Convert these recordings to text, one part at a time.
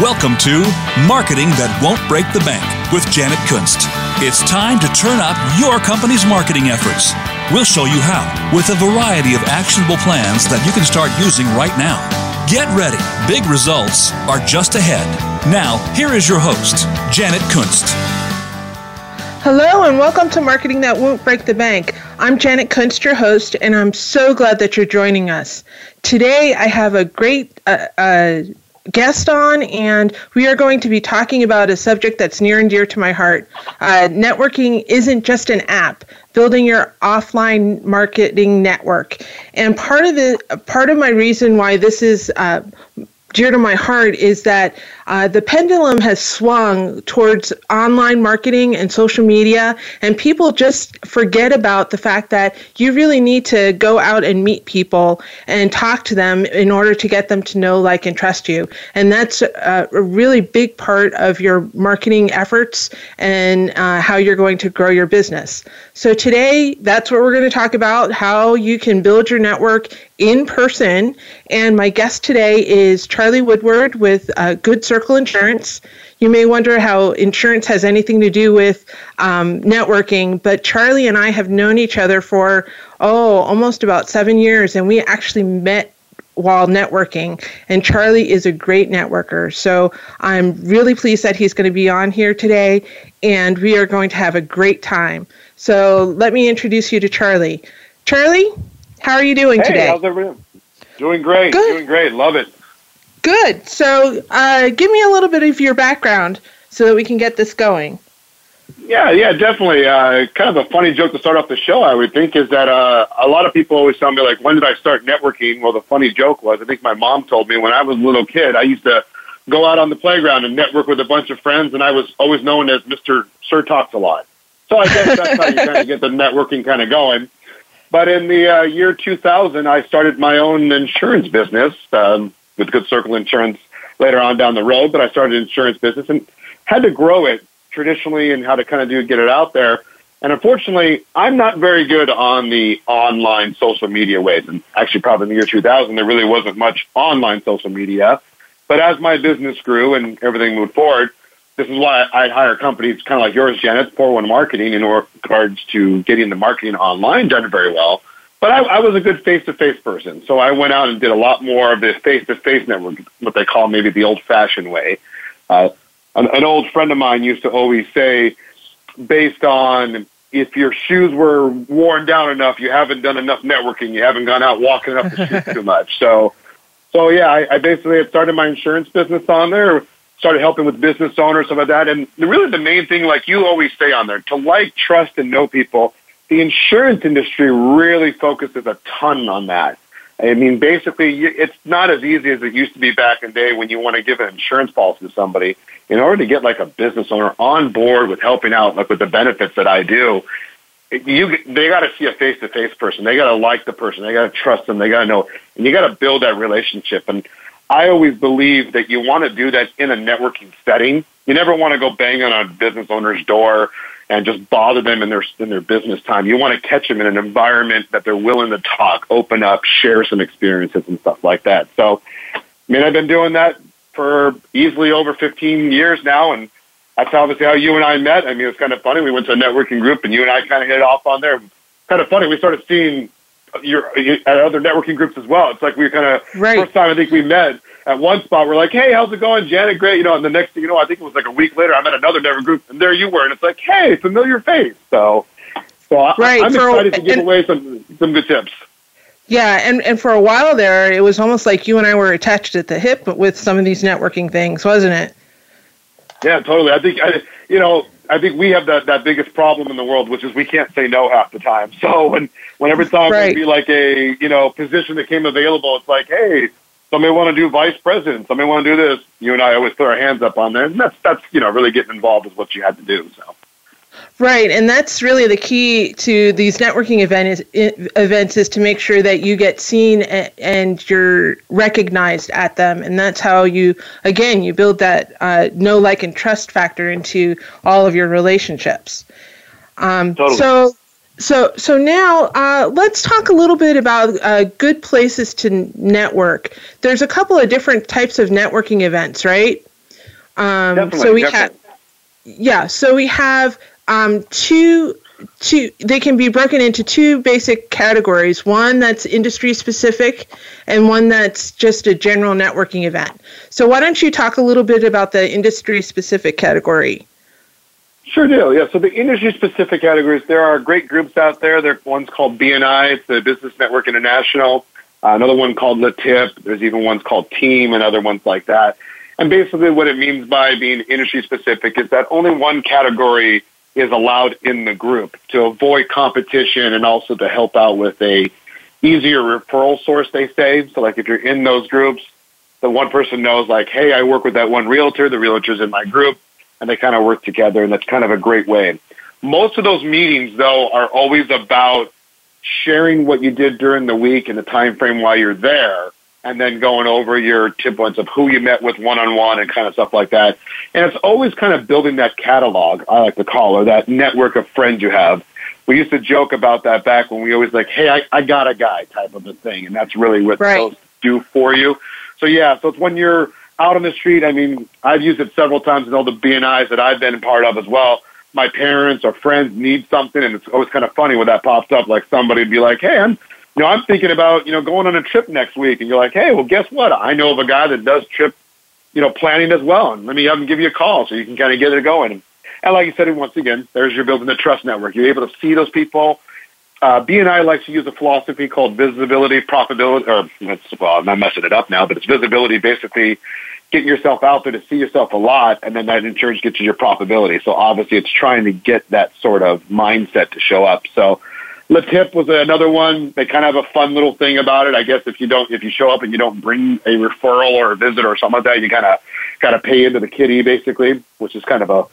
Welcome to Marketing That Won't Break the Bank with Janet Kunst. It's time to turn up your company's marketing efforts. We'll show you how with a variety of actionable plans that you can start using right now. Get ready. Big results are just ahead. Now, here is your host, Janet Kunst. Hello, and welcome to Marketing That Won't Break the Bank. I'm Janet Kunst, your host, and I'm so glad that you're joining us. Today, I have a great uh, uh, guest on, and we are going to be talking about a subject that's near and dear to my heart. Uh, networking isn't just an app; building your offline marketing network. And part of the part of my reason why this is uh, dear to my heart is that uh, the pendulum has swung towards online marketing and social media, and people just forget about the fact that you really need to go out and meet people and talk to them in order to get them to know, like, and trust you. And that's a, a really big part of your marketing efforts and uh, how you're going to grow your business. So, today, that's what we're going to talk about how you can build your network in person. And my guest today is Charlie Woodward with uh, Good Insurance. You may wonder how insurance has anything to do with um, networking, but Charlie and I have known each other for, oh, almost about seven years, and we actually met while networking. And Charlie is a great networker. So I'm really pleased that he's going to be on here today, and we are going to have a great time. So let me introduce you to Charlie. Charlie, how are you doing hey, today? How's everyone? Doing great. Good. Doing great. Love it. Good. So, uh, give me a little bit of your background so that we can get this going. Yeah, yeah, definitely. Uh, kind of a funny joke to start off the show, I would think, is that uh, a lot of people always tell me, like, when did I start networking? Well, the funny joke was, I think my mom told me when I was a little kid, I used to go out on the playground and network with a bunch of friends, and I was always known as Mr. Sir Talks a Lot. So I guess that's how you kind of get the networking kind of going. But in the uh, year 2000, I started my own insurance business um, with Good Circle Insurance later on down the road. But I started an insurance business and had to grow it traditionally and how to kind of do get it out there. And unfortunately, I'm not very good on the online social media ways. And actually, probably in the year 2000, there really wasn't much online social media. But as my business grew and everything moved forward, this is why I hire companies kind of like yours, Janet, 401 Marketing, in regards to getting the marketing online done very well. But I, I was a good face-to-face person, so I went out and did a lot more of this face-to-face network, what they call maybe the old-fashioned way. Uh, an, an old friend of mine used to always say, based on if your shoes were worn down enough, you haven't done enough networking, you haven't gone out walking up the street too much. So, so yeah, I, I basically had started my insurance business on there, started helping with business owners, stuff like that. And really the main thing, like you always say on there, to like, trust, and know people, the insurance industry really focuses a ton on that. I mean, basically, it's not as easy as it used to be back in the day when you want to give an insurance policy to somebody. In order to get like a business owner on board with helping out, like with the benefits that I do, you they got to see a face to face person. They got to like the person. They got to trust them. They got to know, and you got to build that relationship. And I always believe that you want to do that in a networking setting. You never want to go bang on a business owner's door and just bother them in their in their business time. You want to catch them in an environment that they're willing to talk, open up, share some experiences and stuff like that. So, I mean, I've been doing that for easily over 15 years now, and that's obviously how you and I met. I mean, it's kind of funny. We went to a networking group, and you and I kind of hit it off on there. Kind of funny. We started seeing your at other networking groups as well. It's like we kind of right. first time I think we met at one spot. We're like, hey, how's it going, Janet? Great, you know. And the next thing you know, I think it was like a week later, I'm at another networking group, and there you were, and it's like, hey, familiar face. So, so right. I, am excited to give and, away some some good tips. Yeah, and, and for a while there, it was almost like you and I were attached at the hip with some of these networking things, wasn't it? Yeah, totally. I think I, you know I think we have that, that biggest problem in the world, which is we can't say no half the time. So when, when every time right. would be like a, you know, position that came available, it's like, hey, somebody want to do vice president, somebody want to do this. You and I always throw our hands up on there. And that's, that's, you know, really getting involved is what you had to do. So. Right, and that's really the key to these networking event is, events is to make sure that you get seen and you're recognized at them, and that's how you again you build that uh, know, like, and trust factor into all of your relationships. Um, totally. So, so, so now uh, let's talk a little bit about uh, good places to network. There's a couple of different types of networking events, right? Um, definitely, so we have yeah so we have um, two two they can be broken into two basic categories one that's industry specific and one that's just a general networking event so why don't you talk a little bit about the industry specific category Sure do. Yeah. So the industry specific categories, there are great groups out there. There one's called BNI, it's the Business Network International. Uh, another one called LeTip. There's even ones called Team and other ones like that. And basically, what it means by being industry specific is that only one category is allowed in the group to avoid competition and also to help out with a easier referral source they say. So like if you're in those groups the one person knows like hey i work with that one realtor the realtor's in my group and they kind of work together and that's kind of a great way. Most of those meetings though are always about sharing what you did during the week and the time frame while you're there and then going over your tip points of who you met with one on one and kind of stuff like that. And it's always kind of building that catalog, I like to call it, that network of friends you have. We used to joke about that back when we always like, hey, I, I got a guy type of a thing. And that's really what right. those do for you. So yeah, so it's when you're out on the street. I mean, I've used it several times in all the BNIs that I've been part of as well. My parents or friends need something, and it's always kind of funny when that pops up. Like somebody would be like, "Hey, I'm you know, I'm thinking about, you know, going on a trip next week and you're like, hey, well, guess what? I know of a guy that does trip, you know, planning as well. And let me have him give you a call so you can kind of get it going. And like you said, once again, there's your building the trust network. You're able to see those people. Uh, BNI likes to use a philosophy called visibility, profitability, or well, I'm messing it up now, but it's visibility, basically getting yourself out there to see yourself a lot, and then that insurance gets you your profitability. So obviously, it's trying to get that sort of mindset to show up. So LeTip was another one. They kind of have a fun little thing about it. I guess if you don't, if you show up and you don't bring a referral or a visit or something like that, you kind of got to pay into the kitty basically, which is kind of a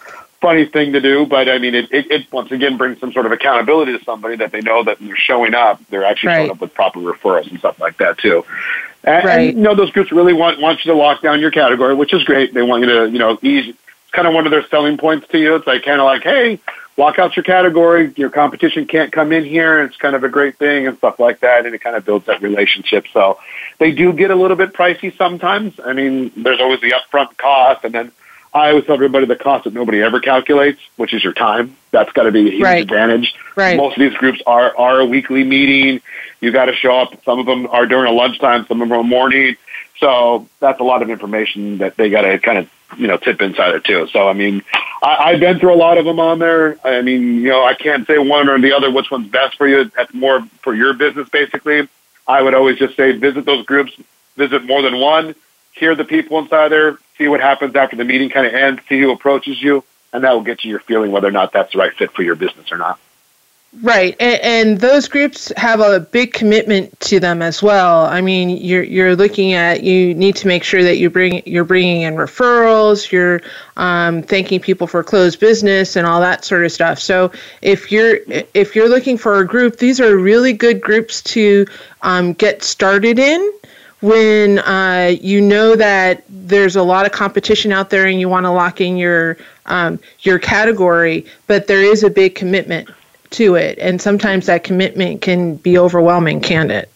funny thing to do. But I mean, it, it, it once again brings some sort of accountability to somebody that they know that they're showing up. They're actually right. showing up with proper referrals and stuff like that too. And, right. and you know, those groups really want want you to lock down your category, which is great. They want you to, you know, ease. It's kind of one of their selling points to you. It's like kind of like, hey, walk out your category. Your competition can't come in here. It's kind of a great thing and stuff like that. And it kind of builds that relationship. So they do get a little bit pricey sometimes. I mean, there's always the upfront cost. And then I always tell everybody the cost that nobody ever calculates, which is your time. That's got to be a huge right. advantage. Right. Most of these groups are, are a weekly meeting. You got to show up. Some of them are during a lunchtime. Some of them are morning. So that's a lot of information that they got to kind of you know tip insider too. So I mean, I, I've been through a lot of them on there. I mean, you know, I can't say one or the other which one's best for you. That's more for your business, basically. I would always just say visit those groups, visit more than one, hear the people inside there, see what happens after the meeting kind of ends, see who approaches you, and that will get you your feeling whether or not that's the right fit for your business or not. Right, and, and, those groups have a big commitment to them as well. I mean, you're you're looking at you need to make sure that you bring you're bringing in referrals, you're um, thanking people for closed business and all that sort of stuff. So if you're if you're looking for a group, these are really good groups to um, get started in when uh, you know that there's a lot of competition out there and you want to lock in your um, your category, but there is a big commitment to it, and sometimes that commitment can be overwhelming, can't it?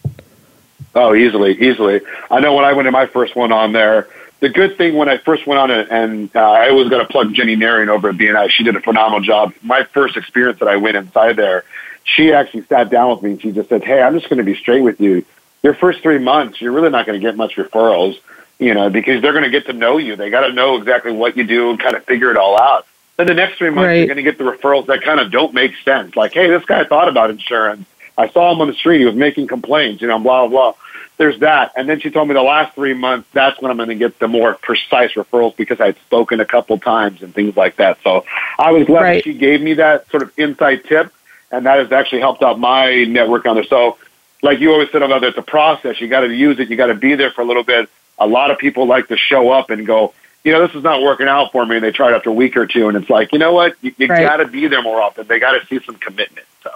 Oh, easily, easily. I know when I went to my first one on there, the good thing when I first went on it, and uh, I was going to plug Jenny Naring over at BNI. She did a phenomenal job. My first experience that I went inside there, she actually sat down with me and she just said, "Hey, I'm just going to be straight with you. Your first three months, you're really not going to get much referrals, you know, because they're going to get to know you. They got to know exactly what you do and kind of figure it all out." Then the next three months, right. you're going to get the referrals that kind of don't make sense. Like, hey, this guy thought about insurance. I saw him on the street. He was making complaints, you know, blah, blah, blah. there's that. And then she told me the last three months, that's when I'm going to get the more precise referrals because I'd spoken a couple times and things like that. So I was glad right. she gave me that sort of inside tip, and that has actually helped out my network on there. So, like you always said about it, it's a process. You got to use it. You got to be there for a little bit. A lot of people like to show up and go, you know, this is not working out for me. And they try it after a week or two, and it's like, you know what? You, you right. got to be there more often. They got to see some commitment. So.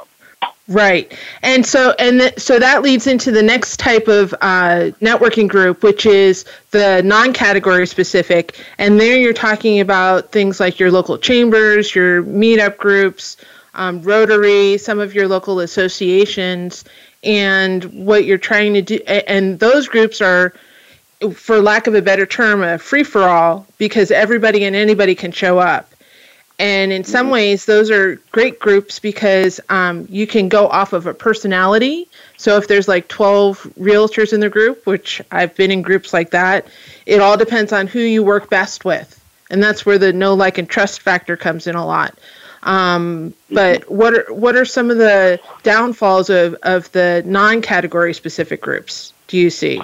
Right, and so and th- so that leads into the next type of uh, networking group, which is the non-category specific, and there you're talking about things like your local chambers, your meetup groups, um, Rotary, some of your local associations, and what you're trying to do. And those groups are, for lack of a better term, a free for all because everybody and anybody can show up. And in some mm-hmm. ways, those are great groups because um, you can go off of a personality. So if there's like 12 realtors in the group, which I've been in groups like that, it all depends on who you work best with. And that's where the know, like, and trust factor comes in a lot. Um, but mm-hmm. what are what are some of the downfalls of, of the non-category specific groups? Do you see?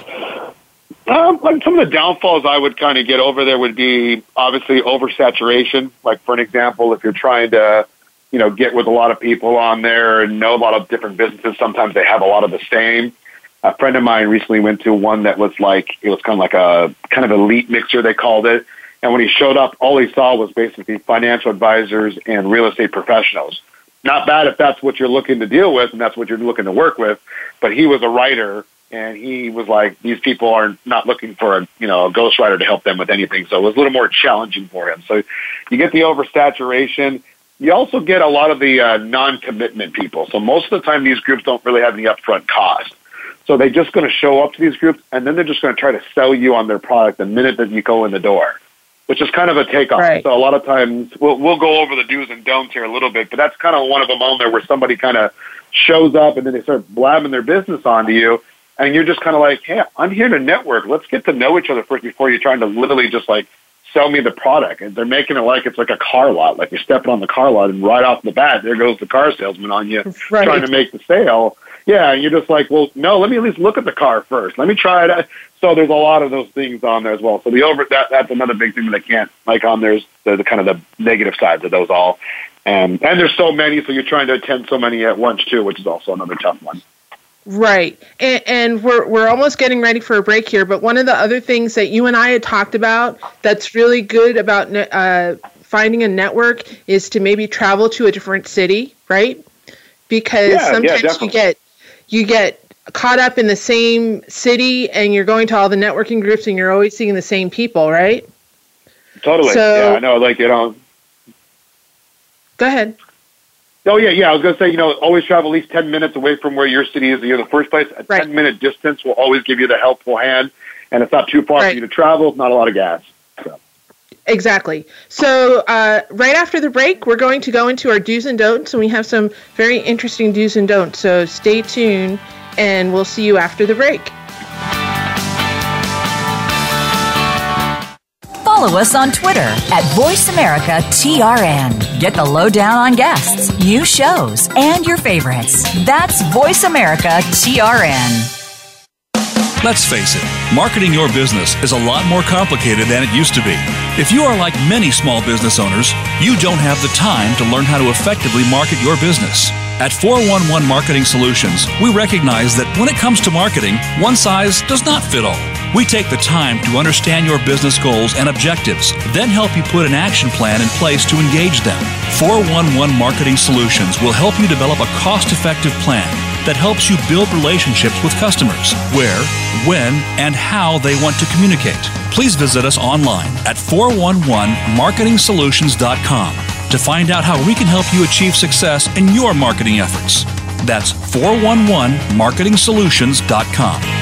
Um, some of the downfalls I would kind of get over there would be obviously oversaturation. Like for an example, if you're trying to, you know, get with a lot of people on there and know a lot of different businesses, sometimes they have a lot of the same. A friend of mine recently went to one that was like it was kind of like a kind of elite mixer they called it. And when he showed up, all he saw was basically financial advisors and real estate professionals. Not bad if that's what you're looking to deal with and that's what you're looking to work with. But he was a writer and he was like, these people are not looking for a you know a ghostwriter to help them with anything. So it was a little more challenging for him. So you get the oversaturation. You also get a lot of the uh, non-commitment people. So most of the time, these groups don't really have any upfront cost. So they're just going to show up to these groups, and then they're just going to try to sell you on their product the minute that you go in the door, which is kind of a takeoff. Right. So a lot of times we'll we'll go over the do's and don'ts here a little bit, but that's kind of one of them on there where somebody kind of shows up and then they start blabbing their business onto you and you're just kind of like, hey, I'm here to network. Let's get to know each other first before you're trying to literally just like sell me the product. And they're making it like it's like a car lot, like you're stepping on the car lot, and right off the bat, there goes the car salesman on you right. trying to make the sale. Yeah, and you're just like, well, no, let me at least look at the car first. Let me try it. So there's a lot of those things on there as well. So the over that that's another big thing that I can't like on there's the, the kind of the negative sides of those all. And and there's so many, so you're trying to attend so many at once too, which is also another tough one. Right. And, and, we're, we're almost getting ready for a break here. But one of the other things that you and I had talked about that's really good about uh, finding a network is to maybe travel to a different city, right? Because yeah, sometimes yeah, you get you get caught up in the same city and you're going to all the networking groups and you're always seeing the same people, right? Totally. So, yeah, I know. Like, you know. Go ahead. Oh yeah, yeah. I was going to say, you know, always travel at least ten minutes away from where your city is. You're the first place. A right. ten minute distance will always give you the helpful hand, and it's not too far right. for you to travel. Not a lot of gas. So. Exactly. So uh, right after the break, we're going to go into our do's and don'ts, and we have some very interesting do's and don'ts. So stay tuned, and we'll see you after the break. Follow us on Twitter at VoiceAmericaTRN. Get the lowdown on guests, new shows, and your favorites. That's VoiceAmericaTRN. Let's face it, marketing your business is a lot more complicated than it used to be. If you are like many small business owners, you don't have the time to learn how to effectively market your business. At 411 Marketing Solutions, we recognize that when it comes to marketing, one size does not fit all. We take the time to understand your business goals and objectives, then help you put an action plan in place to engage them. 411 Marketing Solutions will help you develop a cost effective plan that helps you build relationships with customers where, when, and how they want to communicate. Please visit us online at 411marketingsolutions.com to find out how we can help you achieve success in your marketing efforts. That's 411marketingsolutions.com.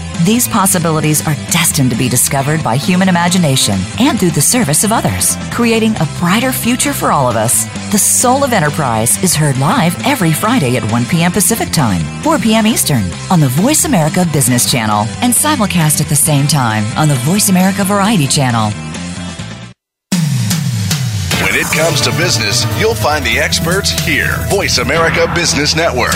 These possibilities are destined to be discovered by human imagination and through the service of others, creating a brighter future for all of us. The Soul of Enterprise is heard live every Friday at 1 p.m. Pacific Time, 4 p.m. Eastern on the Voice America Business Channel and simulcast at the same time on the Voice America Variety Channel. When it comes to business, you'll find the experts here. Voice America Business Network.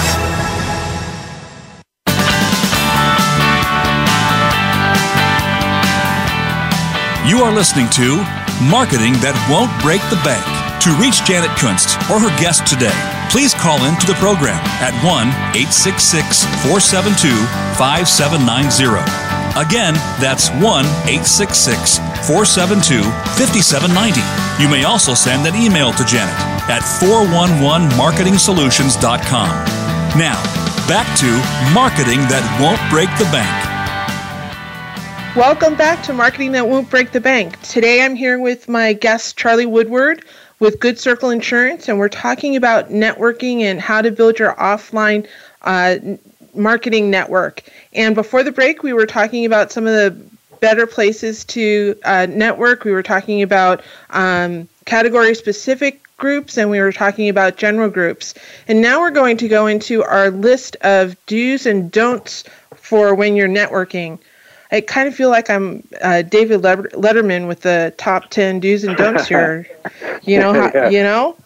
You are listening to Marketing That Won't Break the Bank. To reach Janet Kunst or her guest today, please call in to the program at 1 866 472 5790. Again, that's 1 866 472 5790. You may also send an email to Janet at 411marketingsolutions.com. Now, back to Marketing That Won't Break the Bank. Welcome back to Marketing That Won't Break the Bank. Today I'm here with my guest, Charlie Woodward with Good Circle Insurance, and we're talking about networking and how to build your offline uh, marketing network. And before the break, we were talking about some of the better places to uh, network. We were talking about um, category specific groups and we were talking about general groups. And now we're going to go into our list of do's and don'ts for when you're networking. I kind of feel like I'm uh, David Letterman with the top ten do's and don'ts here. you know, yeah. you know.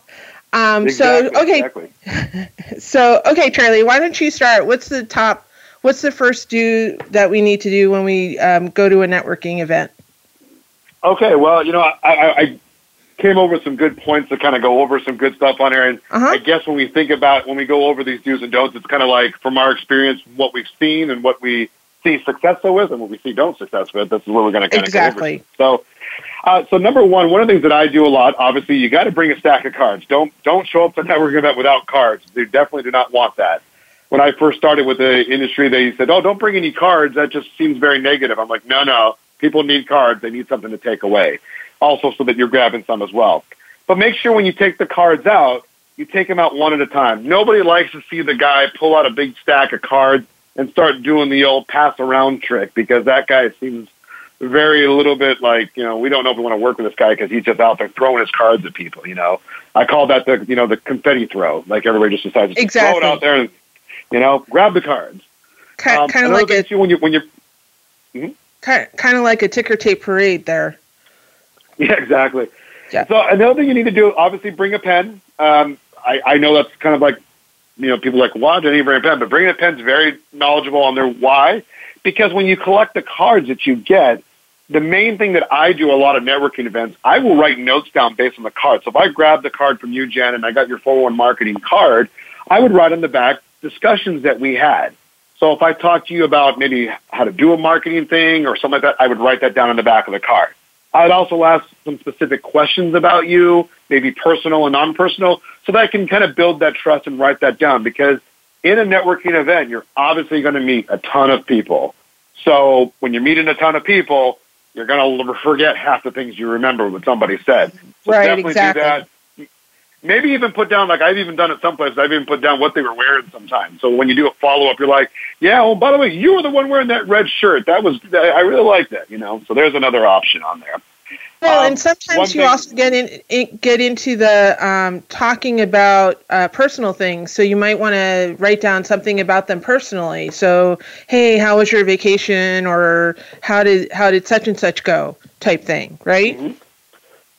Um, exactly, so okay, exactly. so okay, Charlie, why don't you start? What's the top? What's the first do that we need to do when we um, go to a networking event? Okay, well, you know, I, I, I came over with some good points to kind of go over some good stuff on here. And uh-huh. I guess when we think about when we go over these do's and don'ts, it's kind of like from our experience, what we've seen and what we see success with and what we see don't success with. This is where we're going to kind exactly. of go over. So, uh, so number one, one of the things that I do a lot, obviously, you got to bring a stack of cards. Don't don't show up to networking event without cards. They definitely do not want that. When I first started with the industry, they said, "Oh, don't bring any cards. That just seems very negative." I'm like, "No, no. People need cards. They need something to take away. Also, so that you're grabbing some as well. But make sure when you take the cards out, you take them out one at a time. Nobody likes to see the guy pull out a big stack of cards and start doing the old pass around trick because that guy seems very a little bit like you know we don't know if we want to work with this guy because he's just out there throwing his cards at people. You know, I call that the you know the confetti throw. Like everybody just decides to exactly. throw it out there and you know grab the cards. Kind, um, kind of like a too, when you when you're mm-hmm. kind, kind of like a ticker tape parade there. Yeah, exactly. Yeah. So another thing you need to do, obviously, bring a pen. Um, I, I know that's kind of like you know, people like, why didn't he bring a pen? But bringing a pen is very knowledgeable on their why. Because when you collect the cards that you get, the main thing that I do a lot of networking events, I will write notes down based on the card. So if I grab the card from you, Jen, and I got your 401 marketing card, I would write on the back discussions that we had. So if I talk to you about maybe how to do a marketing thing or something like that, I would write that down on the back of the card. I'd also ask some specific questions about you, maybe personal and non-personal, so that I can kind of build that trust and write that down because in a networking event, you're obviously going to meet a ton of people. So when you're meeting a ton of people, you're going to forget half the things you remember what somebody said. So right, definitely exactly. do that. Maybe even put down, like I've even done it some places, I've even put down what they were wearing sometimes. So when you do a follow up, you're like, yeah, well, by the way, you were the one wearing that red shirt. That was, I really like that, you know? So there's another option on there. Well, um, and sometimes you thing, also get in, in, get into the um, talking about uh, personal things. So you might want to write down something about them personally. So, hey, how was your vacation, or how did how did such and such go, type thing, right? Mm-hmm.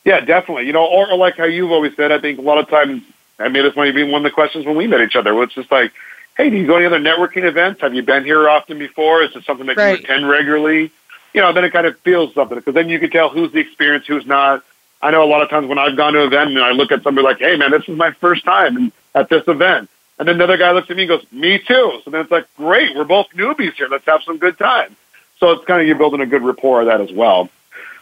Yeah, definitely. You know, or, or like how you've always said. I think a lot of times, I mean, this might be one of the questions when we met each other. It's just like, hey, do you go to any other networking events? Have you been here often before? Is it something that right. you attend regularly? you know, then it kind of feels something because then you can tell who's the experience, who's not. I know a lot of times when I've gone to an event and I look at somebody like, hey, man, this is my first time at this event. And then another guy looks at me and goes, me too. So then it's like, great, we're both newbies here. Let's have some good time. So it's kind of you're building a good rapport of that as well.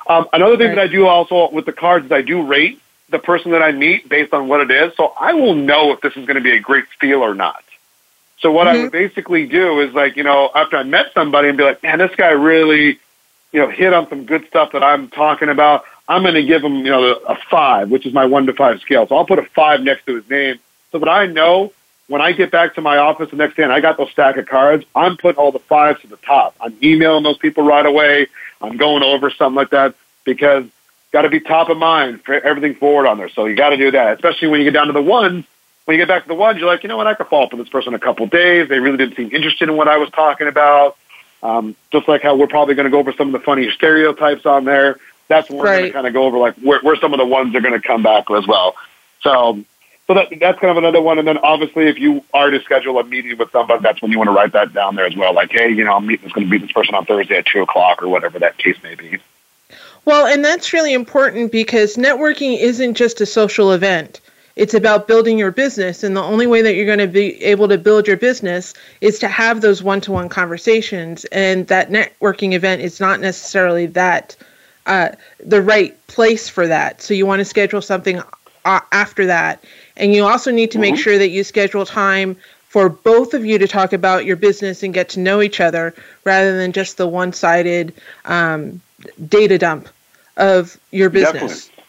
Um, another thing right. that I do also with the cards is I do rate the person that I meet based on what it is. So I will know if this is going to be a great feel or not. So what mm-hmm. I would basically do is like, you know, after I met somebody and be like, man, this guy really you know, hit on some good stuff that I'm talking about, I'm going to give him, you know, a five, which is my one to five scale. So I'll put a five next to his name so that I know when I get back to my office the next day and I got those stack of cards, I'm putting all the fives to the top. I'm emailing those people right away. I'm going over something like that because got to be top of mind for everything forward on there. So you got to do that, especially when you get down to the ones. When you get back to the ones, you're like, you know what, I could follow up with this person a couple of days. They really didn't seem interested in what I was talking about. Um, just like how we're probably going to go over some of the funny stereotypes on there. That's when we're going to kind of go over like where, where some of the ones are going to come back as well. So, so that that's kind of another one. And then obviously, if you are to schedule a meeting with somebody, that's when you want to write that down there as well. Like, hey, you know, I'm meeting is going to be this person on Thursday at two o'clock or whatever that case may be. Well, and that's really important because networking isn't just a social event. It's about building your business. And the only way that you're going to be able to build your business is to have those one to one conversations. And that networking event is not necessarily that uh, the right place for that. So you want to schedule something uh, after that. And you also need to make mm-hmm. sure that you schedule time for both of you to talk about your business and get to know each other rather than just the one sided um, data dump of your business. Definitely.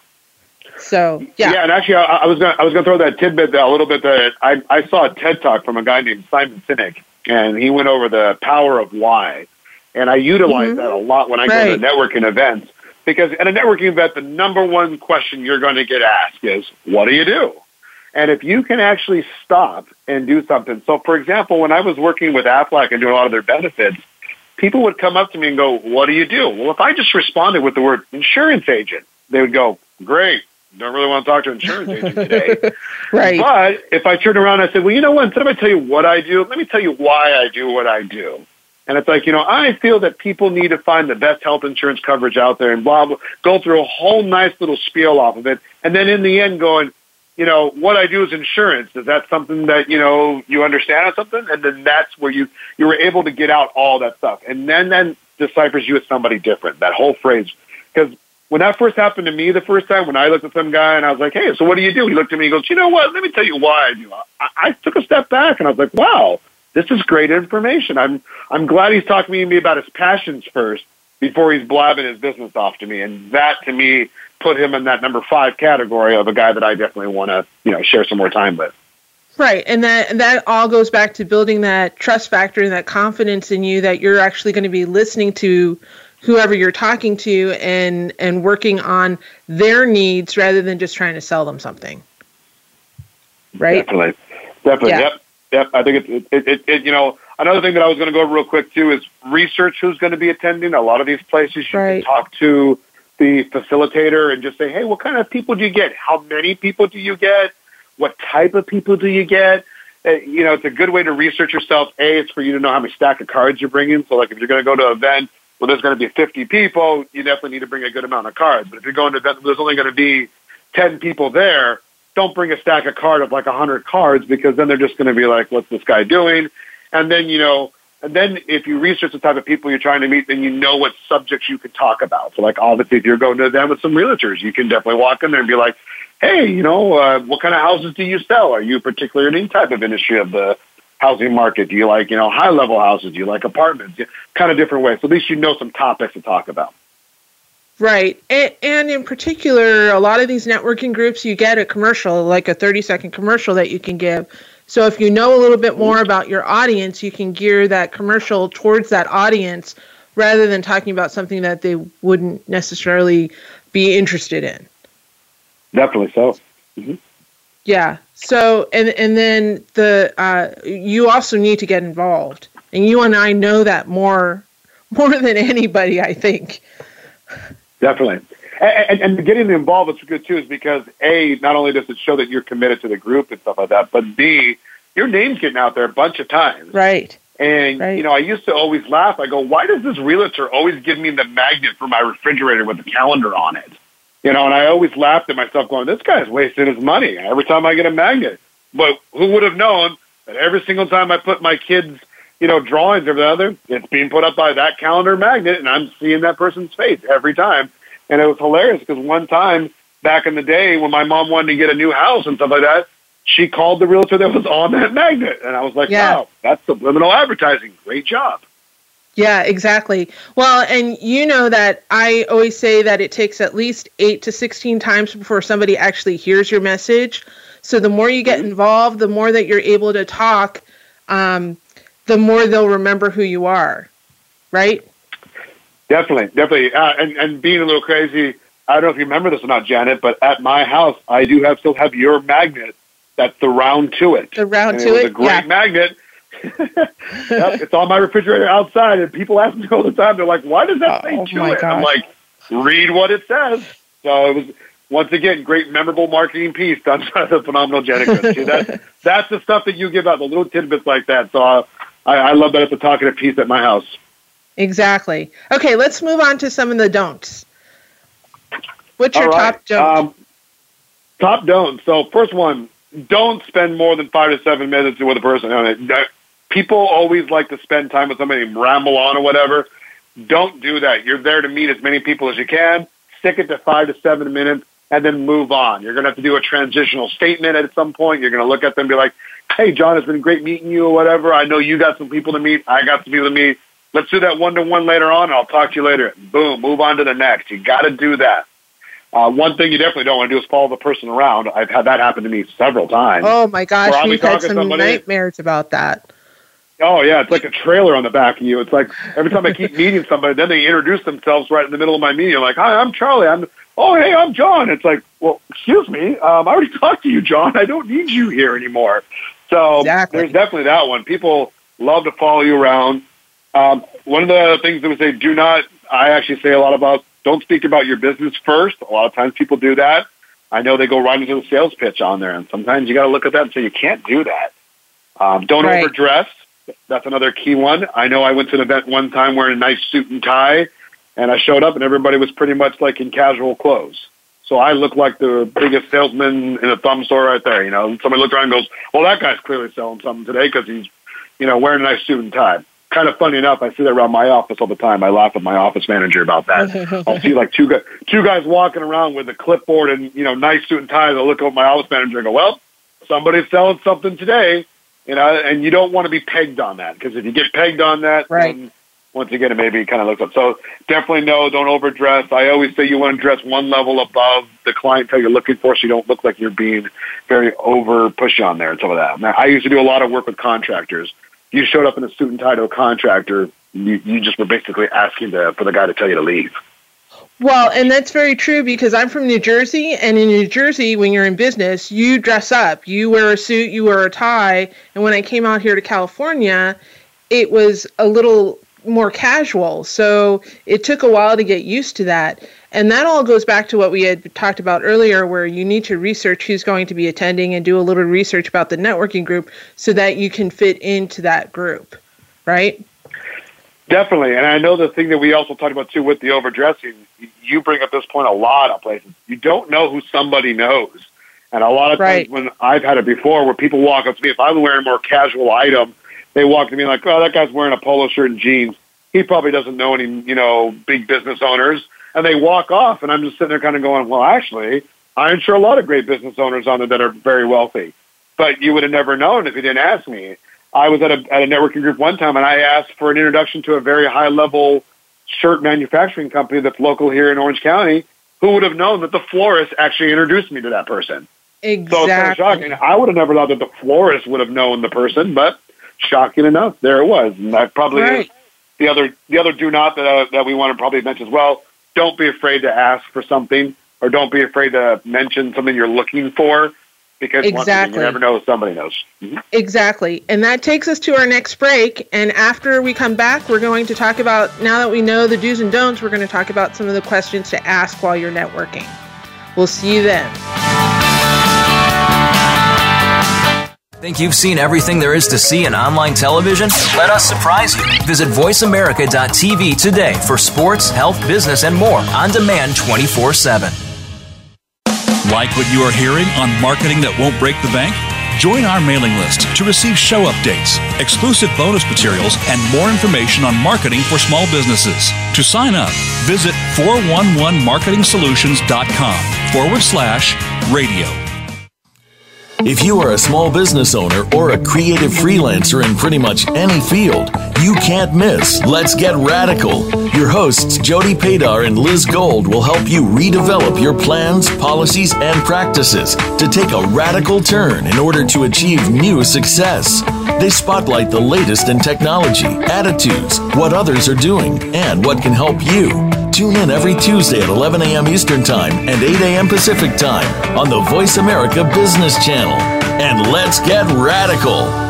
So yeah. Yeah, and actually, I, I was gonna I was gonna throw that tidbit a little bit. That I I saw a TED talk from a guy named Simon Sinek, and he went over the power of why, and I utilize mm-hmm. that a lot when I right. go to networking events because at a networking event, the number one question you're going to get asked is, "What do you do?" And if you can actually stop and do something. So, for example, when I was working with Aflac and doing a lot of their benefits, people would come up to me and go, What do you do? Well, if I just responded with the word insurance agent, they would go, Great. Don't really want to talk to an insurance agent today. right. But if I turned around and I said, Well, you know what? Instead of I tell you what I do, let me tell you why I do what I do. And it's like, you know, I feel that people need to find the best health insurance coverage out there and blah, blah, go through a whole nice little spiel off of it. And then in the end going, you know, what I do is insurance. Is that something that, you know, you understand or something? And then that's where you, you were able to get out all that stuff. And then, then deciphers you as somebody different, that whole phrase. Because when that first happened to me the first time, when I looked at some guy and I was like, hey, so what do you do? He looked at me and he goes, you know what? Let me tell you why I do. I, I took a step back and I was like, wow, this is great information. I'm, I'm glad he's talking to me about his passions first before he's blabbing his business off to me. And that to me put him in that number five category of a guy that I definitely want to, you know, share some more time with. Right, and that and that all goes back to building that trust factor and that confidence in you that you're actually going to be listening to whoever you're talking to and and working on their needs rather than just trying to sell them something. Right. Definitely. Definitely. Yeah. Yep. Yep. I think it, it, it, it, you know, another thing that I was going to go over real quick too is research who's going to be attending. A lot of these places you right. can talk to the facilitator and just say, hey, what kind of people do you get? How many people do you get? What type of people do you get? Uh, you know, it's a good way to research yourself. A, it's for you to know how many stack of cards you're bringing. So, like, if you're going to go to an event where there's going to be 50 people, you definitely need to bring a good amount of cards. But if you're going to an event where there's only going to be 10 people there, don't bring a stack of card of like a 100 cards because then they're just going to be like, what's this guy doing? And then, you know, and then if you research the type of people you're trying to meet, then you know what subjects you could talk about. So like obviously if you're going to them with some realtors, you can definitely walk in there and be like, hey, you know, uh, what kind of houses do you sell? Are you particular in any type of industry of the housing market? Do you like, you know, high level houses? Do you like apartments? Yeah, kind of different ways. So at least you know some topics to talk about. Right. And, and in particular, a lot of these networking groups, you get a commercial, like a 30 second commercial that you can give so if you know a little bit more about your audience, you can gear that commercial towards that audience rather than talking about something that they wouldn't necessarily be interested in. Definitely so. Mm-hmm. Yeah. So and and then the uh, you also need to get involved, and you and I know that more more than anybody, I think. Definitely. And, and, getting involved is good too, is because a not only does it show that you're committed to the group and stuff like that, but b your name's getting out there a bunch of times. Right. And right. you know, I used to always laugh. I go, "Why does this realtor always give me the magnet for my refrigerator with the calendar on it?" You know, and I always laughed at myself, going, "This guy's wasting his money every time I get a magnet." But who would have known that every single time I put my kids, you know, drawings or the other, it's being put up by that calendar magnet, and I'm seeing that person's face every time. And it was hilarious because one time back in the day when my mom wanted to get a new house and stuff like that, she called the realtor that was on that magnet. And I was like, yeah. wow, that's subliminal advertising. Great job. Yeah, exactly. Well, and you know that I always say that it takes at least eight to 16 times before somebody actually hears your message. So the more you get involved, the more that you're able to talk, um, the more they'll remember who you are, right? Definitely, definitely. Uh, and, and being a little crazy, I don't know if you remember this or not, Janet, but at my house, I do have still have your magnet. That's the round to it. The round and to it. it, a great yeah. magnet. yep, it's on my refrigerator outside, and people ask me all the time. They're like, "Why does that say Oh, to my it?" I'm like, "Read what it says." So it was once again great, memorable marketing piece done by the phenomenal Janet Christie. That that's the stuff that you give out, the little tidbits like that. So uh, I, I love that it's a talkative piece at my house. Exactly. Okay, let's move on to some of the don'ts. What's your right. top don't? Um, top don't. So first one, don't spend more than five to seven minutes with a person. on it. People always like to spend time with somebody and ramble on or whatever. Don't do that. You're there to meet as many people as you can. Stick it to five to seven minutes and then move on. You're going to have to do a transitional statement at some point. You're going to look at them and be like, hey, John, it's been great meeting you or whatever. I know you got some people to meet. I got some people to meet. Let's do that one to one later on. And I'll talk to you later. Boom, move on to the next. You got to do that. Uh, one thing you definitely don't want to do is follow the person around. I've had that happen to me several times. oh my gosh, we've had some somebody- nightmares about that. Oh yeah, it's like a trailer on the back of you. It's like every time I keep meeting somebody, then they introduce themselves right in the middle of my meeting. I'm like, "Hi, I'm Charlie. I'm oh hey, I'm John." It's like, well, excuse me, um, I already talked to you, John. I don't need you here anymore. So Exactly. there's definitely that one. People love to follow you around. Um, one of the things that we say, do not. I actually say a lot about don't speak about your business first. A lot of times people do that. I know they go right into the sales pitch on there, and sometimes you got to look at that and say you can't do that. Um, don't Right. overdress. That's another key one. I know I went to an event one time wearing a nice suit and tie, and I showed up and everybody was pretty much like in casual clothes. So I looked like the biggest salesman in a thumb store right there. You know, somebody looked around and goes, "Well, that guy's clearly selling something today because he's, you know, wearing a nice suit and tie." Kind of funny enough, I see that around my office all the time. I laugh at my office manager about that. I'll see like two guys, two guys walking around with a clipboard and you know, nice suit and tie. They'll look over at my office manager and go, "Well, somebody's selling something today." You know, and you don't want to be pegged on that because if you get pegged on that, Right. then once again, it maybe kind of looks up. So definitely no, don't overdress. I always say you want to dress one level above the clientele you're looking for, so you don't look like you're being very over pushy on there and some of that. Now, I used to do a lot of work with contractors. You showed up in a suit and tie to a contractor, you, you just were basically asking to, for the guy to tell you to leave. Well, and that's very true because I'm from New Jersey, and in New Jersey, when you're in business, you dress up. You wear a suit, you wear a tie. And when I came out here to California, it was a little more casual. So it took a while to get used to that. And that all goes back to what we had talked about earlier, where you need to research who's going to be attending and do a little research about the networking group so that you can fit into that group, right? Definitely, and I know the thing that we also talked about too with the overdressing. You bring up this point a lot of places. You don't know who somebody knows, and a lot of Right. times when I've had it before, where people walk up to me, if I'm wearing a more casual item, they walk to me like, "Oh, that guy's wearing a polo shirt and jeans. He probably doesn't know any, you know, big business owners." And they walk off, and I'm just sitting there kind of going, "Well, actually, I'm sure a lot of great business owners on there that are very wealthy, but you would have never known if you didn't ask me." I was at a at a networking group one time, and I asked for an introduction to a very high level shirt manufacturing company that's local here in Orange County. Who would have known that the florist actually introduced me to that person? Exactly. So it's kind of shocking. I would have never thought that the florist would have known the person, but shocking enough, there it was. And that probably Right. is the other the other do not that uh, that we want to probably mention as well. Don't be afraid to ask for something, or don't be afraid to mention something you're looking for, because once Exactly. you never know somebody knows. Mhm. Exactly. And that takes us to our next break. And after we come back, we're going to talk about, now that we know the do's and don'ts, we're going to talk about some of the questions to ask while you're networking. We'll see you then. Think you've seen everything there is to see in online television? Let us surprise you. Visit VoiceAmerica.tv today for sports, health, business, and more on demand 24 7. Like what you are hearing on Marketing That Won't Break the Bank? Join our mailing list to receive show updates, exclusive bonus materials, and more information on marketing for small businesses. To sign up, visit 411marketingsolutions.com forward slash radio. If you are a small business owner or a creative freelancer in pretty much any field, you can't miss Let's Get Radical. Your hosts, Jody Padar and Liz Gold, will help you redevelop your plans, policies, and practices to take a radical turn in order to achieve new success. They spotlight the latest in technology, attitudes, what others are doing, and what can help you. Tune in every Tuesday at 11 a.m. Eastern Time and 8 a.m. Pacific Time on the Voice America Business Channel. And let's get radical.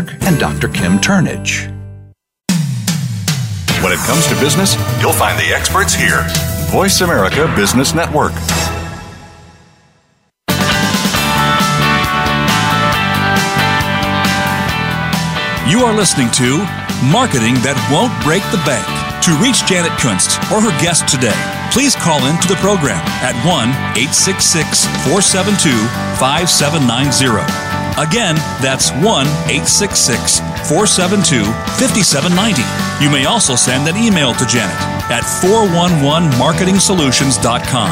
and Dr. Kim Turnage. When it comes to business, you'll find the experts here. Voice America Business Network. You are listening to Marketing That Won't Break the Bank. To reach Janet Kunst or her guest today, please call in to the program at 1 866 472 5790. Again, that's 1 866 472 5790. You may also send an email to Janet at 411marketingsolutions.com.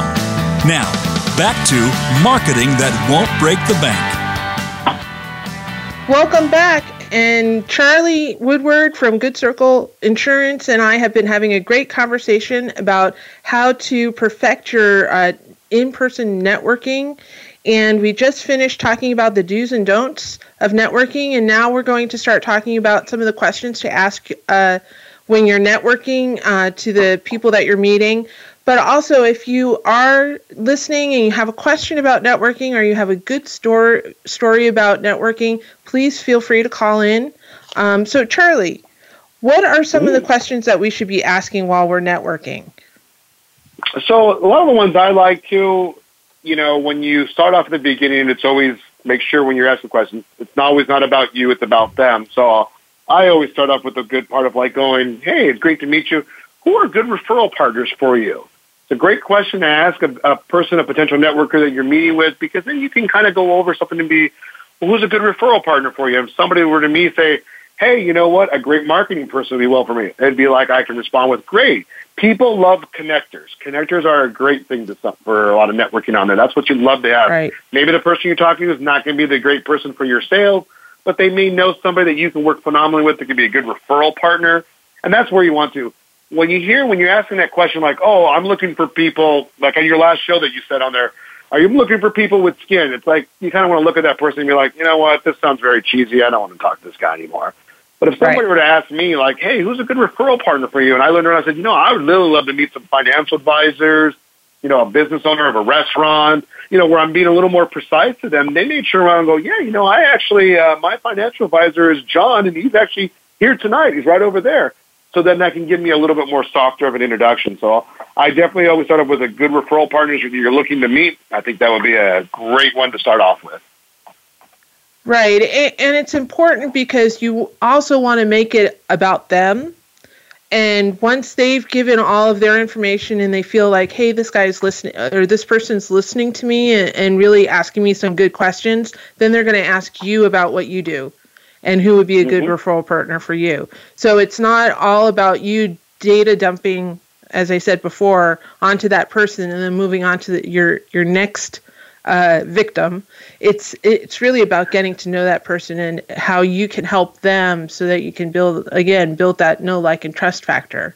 Now, back to Marketing That Won't Break the Bank. Welcome back. And Charlie Woodward from Good Circle Insurance and I have been having a great conversation about how to perfect your uh, in person networking. And we just finished talking about the do's and don'ts of networking. And now we're going to start talking about some of the questions to ask uh, when you're networking uh, to the people that you're meeting. But also, if you are listening and you have a question about networking or you have a good story story about networking, please feel free to call in. Um, so, Charlie, what are some of the questions that we should be asking while we're networking? So, a lot of the ones I like to, you know, when you start off at the beginning, it's always make sure when you're asking questions, it's not always not about you, it's about them. So, uh, I always start off with a good part of like going, "Hey, it's great to meet you. Who are good referral partners for you?" It's a great question to ask a, a person, a potential networker that you're meeting with, because then you can kind of go over something and be, well, who's a good referral partner for you? If somebody were to me say, hey, you know what, a great marketing person would be well for me, it'd be like I can respond with, great. People love connectors. Connectors are a great thing to for a lot of networking on there. That's what you'd love to have. Right. Maybe the person you're talking to is not going to be the great person for your sales, but they may know somebody that you can work phenomenally with that could be a good referral partner. And that's where you want to when you hear when you're asking that question like, "Oh, I'm looking for people," like on your last show that you said on there, "Are you looking for people with skin?" It's like you kind of want to look at that person and be like, "You know what? This sounds very cheesy. I don't want to talk to this guy anymore." But if somebody right. were to ask me, like, "Hey, who's a good referral partner for you?" and I learned around, I said, "You know, I would really love to meet some financial advisors." You know, a business owner of a restaurant, you know, where I'm being a little more precise to them, they may turn around and go, yeah, you know, I actually, uh, my financial advisor is John, and he's actually here tonight. He's right over there so then that can give me a little bit more softer of an introduction. So I definitely always start off with a good referral partners if you're looking to meet. I think that would be a great one to start off with. Right. And it's important because you also want to make it about them. And once they've given all of their information and they feel like, hey, this guy's listening or this person's listening to me and, and really asking me some good questions, then they're going to ask you about what you do and who would be a good mm-hmm. referral partner for you. So it's not all about you data dumping, as I said before, onto that person and then moving on to the, your your next uh, victim. It's it's really about getting to know that person and how you can help them so that you can build again build that know like and trust factor,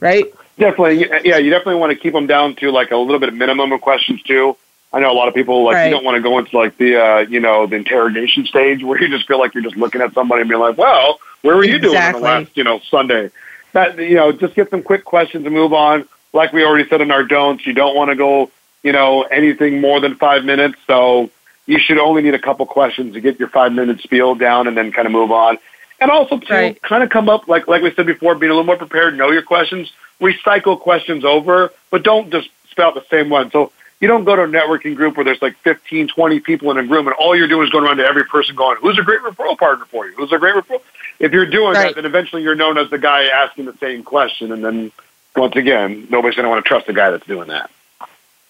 right? Definitely, yeah. You definitely want to keep them down to like a little bit of minimum of questions too. I know a lot of people like right. you don't want to go into like the uh, you know the interrogation stage where you just feel like you're just looking at somebody and being like, well, where were you exactly. doing on the last you know Sunday? That you know, just get some quick questions and move on. Like we already said in our don'ts, you don't want to go you know anything more than five minutes. So you should only need a couple questions to get your five minute spiel down and then kind of move on. And also to right. kind of come up like like we said before, being a little more prepared, know your questions, recycle questions over, but don't just spout the same one. So You don't go to a networking group where there's like 15, 20 people in a room and all you're doing is going around to every person going, who's a great referral partner for you? Who's a great referral? If you're doing Right. that, then eventually you're known as the guy asking the same question. And then once again, nobody's going to want to trust the guy that's doing that.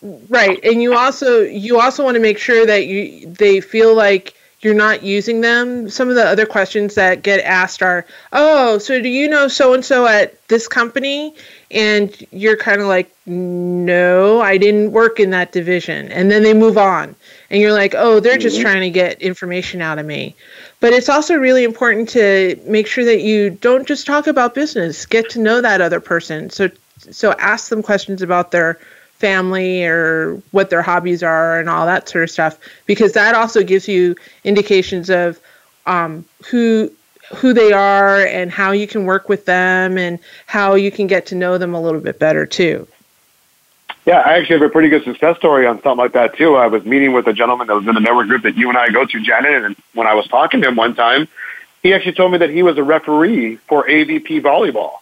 Right, and you also you also want to make sure that you they feel like you're not using them. Some of the other questions that get asked are, "Oh, so do you know so and so at this company?" And you're kind of like, "No, I didn't work in that division." And then they move on, and you're like, "Oh, they're just mm-hmm. trying to get information out of me." But it's also really important to make sure that you don't just talk about business. Get to know that other person. So so ask them questions about their family or what their hobbies are and all that sort of stuff because that also gives you indications of um, who who they are and how you can work with them and how you can get to know them a little bit better too. Yeah, I actually have a pretty good success story on something like that too. I was meeting with a gentleman that was in the network group that you and I go to, Janet, and when I was talking to him one time, he actually told me that he was a referee for AVP volleyball.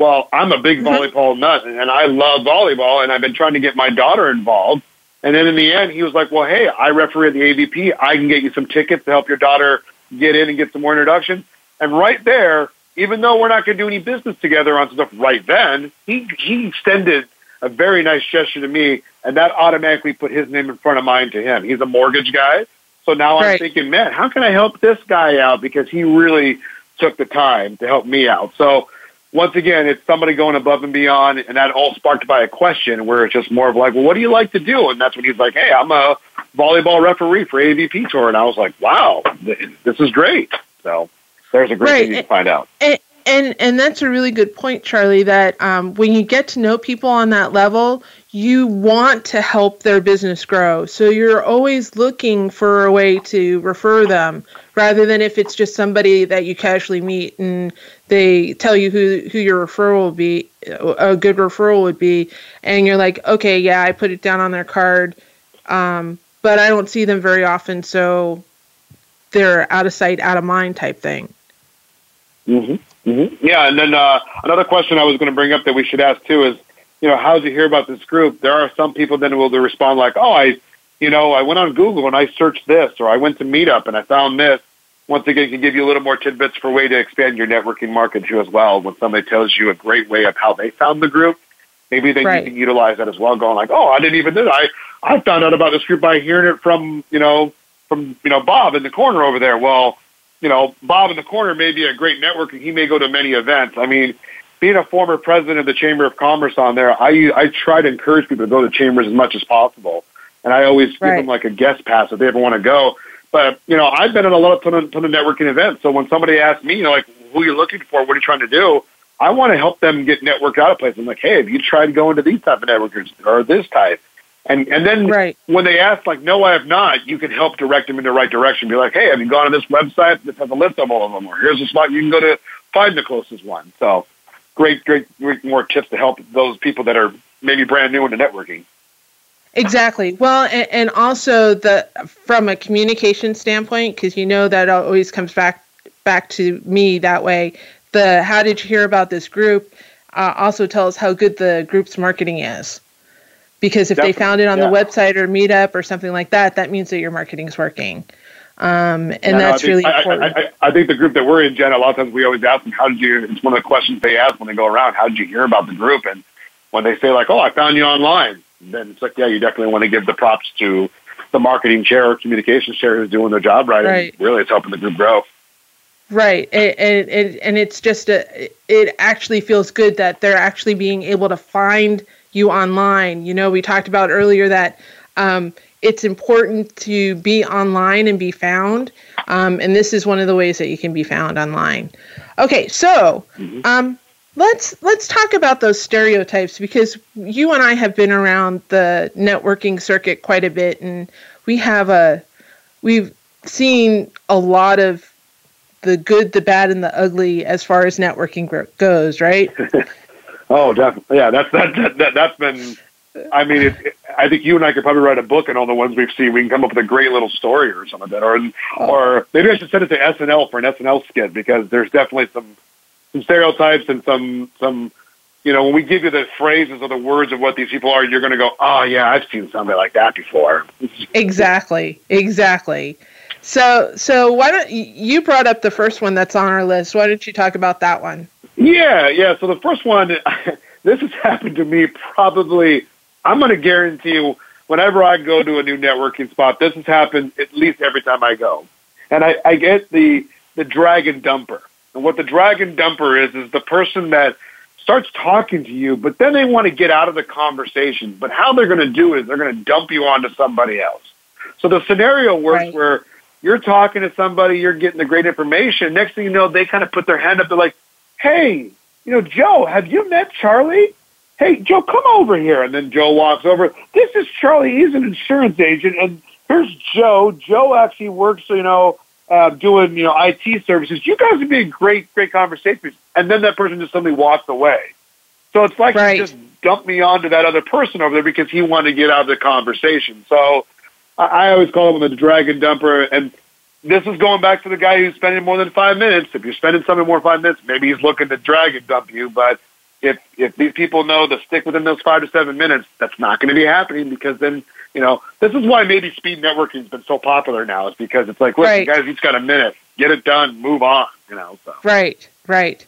Well, I'm a big mm-hmm. volleyball nut, and I love volleyball, and I've been trying to get my daughter involved. And then in the end, he was like, "Well, hey, I referee at the AVP. I can get you some tickets to help your daughter get in and get some more introduction." And right there, even though we're not going to do any business together on stuff right then, he he extended a very nice gesture to me, and that automatically put his name in front of mine to him. He's a mortgage guy, so now I'm thinking, man, how can I help this guy out because he really took the time to help me out. So once again, it's somebody going above and beyond, and that all sparked by a question where it's just more of like, well, what do you like to do? And that's when he's like, hey, I'm a volleyball referee for AVP Tour, and I was like, wow, this is great. So there's a great Right. thing can find out. And and, and that's a really good point, Charlie. That um, when you get to know people on that level, you want to help their business grow. So you're always looking for a way to refer them, rather than if it's just somebody that you casually meet and they tell you who who your referral will be, a good referral would be, and you're like, okay, yeah, I put it down on their card, um, but I don't see them very often, so they're out of sight, out of mind type thing. hmm hmm Yeah, and then uh, another question I was going to bring up that we should ask too is, you know, how did you hear about this group? There are some people then will respond like, oh, I, you know, I went on Google and I searched this, or I went to Meetup and I found this. Once again, can give you a little more tidbits for a way to expand your networking market too as well. When somebody tells you a great way of how they found the group, maybe then Right. you can utilize that as well. Going like, oh, I didn't even know. I I found out about this group by hearing it from you know from you know Bob in the corner over there. Well, you know, Bob in the corner may be a great network and he may go to many events. I mean, being a former president of the Chamber of Commerce on there, I I try to encourage people to go to chambers as much as possible. And I always give them like a guest pass if they ever want to go. But, you know, I've been at a lot of ton of, ton of networking events. So when somebody asks me, you know, like, who are you looking for? What are you trying to do? I want to help them get networked out of places. I'm like, hey, have you tried going to these type of networkers or this type? And and then Right. when they ask, like, no, I have not, you can help direct them in the right direction. Be like, hey, have you gone to this website that has a list of all of them? Or here's a spot you can go to find the closest one. So great, great, great more tips to help those people that are maybe brand new into networking. Exactly. Well, and, and also the from a communication standpoint, because you know that always comes back back to me that way. The how did you hear about this group? Uh, also tells how good the group's marketing is. Because if they found it on yeah. the website or Meetup or something like that, that means that your marketing's working. Um, and Yeah, no, I that's think- really I, important. I, I, I think the group that we're in, Jen, a lot of times we always ask them, how did you, it's one of the questions they ask when they go around, how did you hear about the group? And when they say like, oh, I found you online, then it's like, yeah, you definitely want to give the props to the marketing chair or communications chair who's doing their job right. Right. And really, it's helping the group grow. Right, and, and and- it's just a, it actually feels good that they're actually being able to find you online. You know, we talked about earlier that um, it's important to be online and be found, um, and this is one of the ways that you can be found online. Okay, so um, let's let's talk about those stereotypes because you and I have been around the networking circuit quite a bit, and we have a we've seen a lot of the good, the bad, and the ugly as far as networking goes, right? Oh, definitely. Yeah, that's that, that, that that's been. I mean, it, it- I think you and I could probably write a book on all the ones we've seen. We can come up with a great little story or something like that, or or oh. maybe I should send it to SNL for an SNL skit because there's definitely some some stereotypes and some some you know, when we give you the phrases or the words of what these people are, you're going to go, oh, yeah, I've seen somebody like that before. exactly. Exactly. So, so why don't you brought up the first one that's on our list? Why don't you talk about that one? Yeah, yeah. So the first one, this has happened to me probably. I'm going to guarantee you, whenever I go to a new networking spot, this has happened at least every time I go, and I, I get the the dragon dumper. And what the dragon dumper is is the person that starts talking to you, but then they want to get out of the conversation. But how they're going to do it is they're going to dump you onto somebody else. So the scenario works right. where you're talking to somebody, you're getting the great information. Next thing you know, they kind of put their hand up. They're like, "Hey, you know, Joe, have you met Charlie? Hey, Joe, come over here." And then Joe walks over. This is Charlie. He's an insurance agent, and here's Joe. Joe actually works, you know, uh, doing you know IT services. You guys would be a great, great conversation. And then that person just suddenly walks away. So it's like right. he just dumped me onto that other person over there because he wanted to get out of the conversation. So I, always call him the dragon dumper. And this is going back to the guy who's spending more than five minutes. If you're spending something more than five minutes, maybe he's looking to dragon dump you. But if if these people know to stick within those five to seven minutes, that's not going to be happening because then you know this is why maybe speed networking has been so popular now. Is because it's like, listen, right. guys, each got a minute, get it done, move on. You know. So. Right. Right.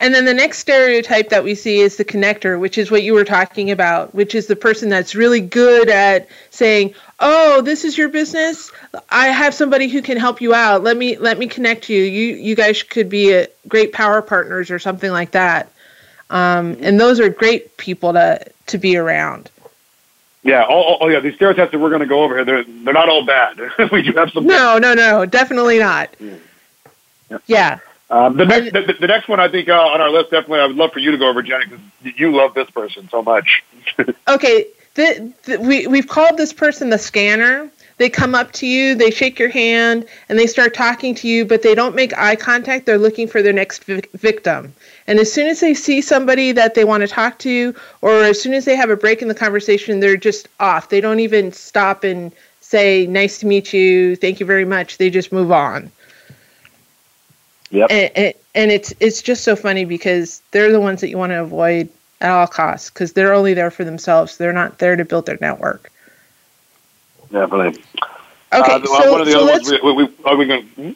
And then the next stereotype that we see is the connector, which is what you were talking about, which is the person that's really good at saying, "Oh, this is your business. I have somebody who can help you out. Let me let me connect you. You you guys could be a great power partners or something like that." Um, and those are great people to to be around. Yeah. Oh, oh yeah. These stereotypes that we're going to go over here, they're they're not all bad. we do have some. No, no, no. Definitely not. Yeah. yeah. Um, the, next, the, the, next one I think uh, on our list, definitely, I would love for you to go over, Jenny, because you love this person so much. okay, the, the, we we've called this person the scanner. They come up to you, they shake your hand, and they start talking to you, but they don't make eye contact. They're looking for their next vi- victim. And as soon as they see somebody that they want to talk to, or as soon as they have a break in the conversation, they're just off. They don't even stop and say, "Nice to meet you. Thank you very much." They just move on. Yep. And, and, and it's it's just so funny because they're the ones that you want to avoid at all costs because they're only there for themselves. They're not there to build their network. Definitely. Okay, uh, so, one of the so other ones we, we, are we going? Hmm?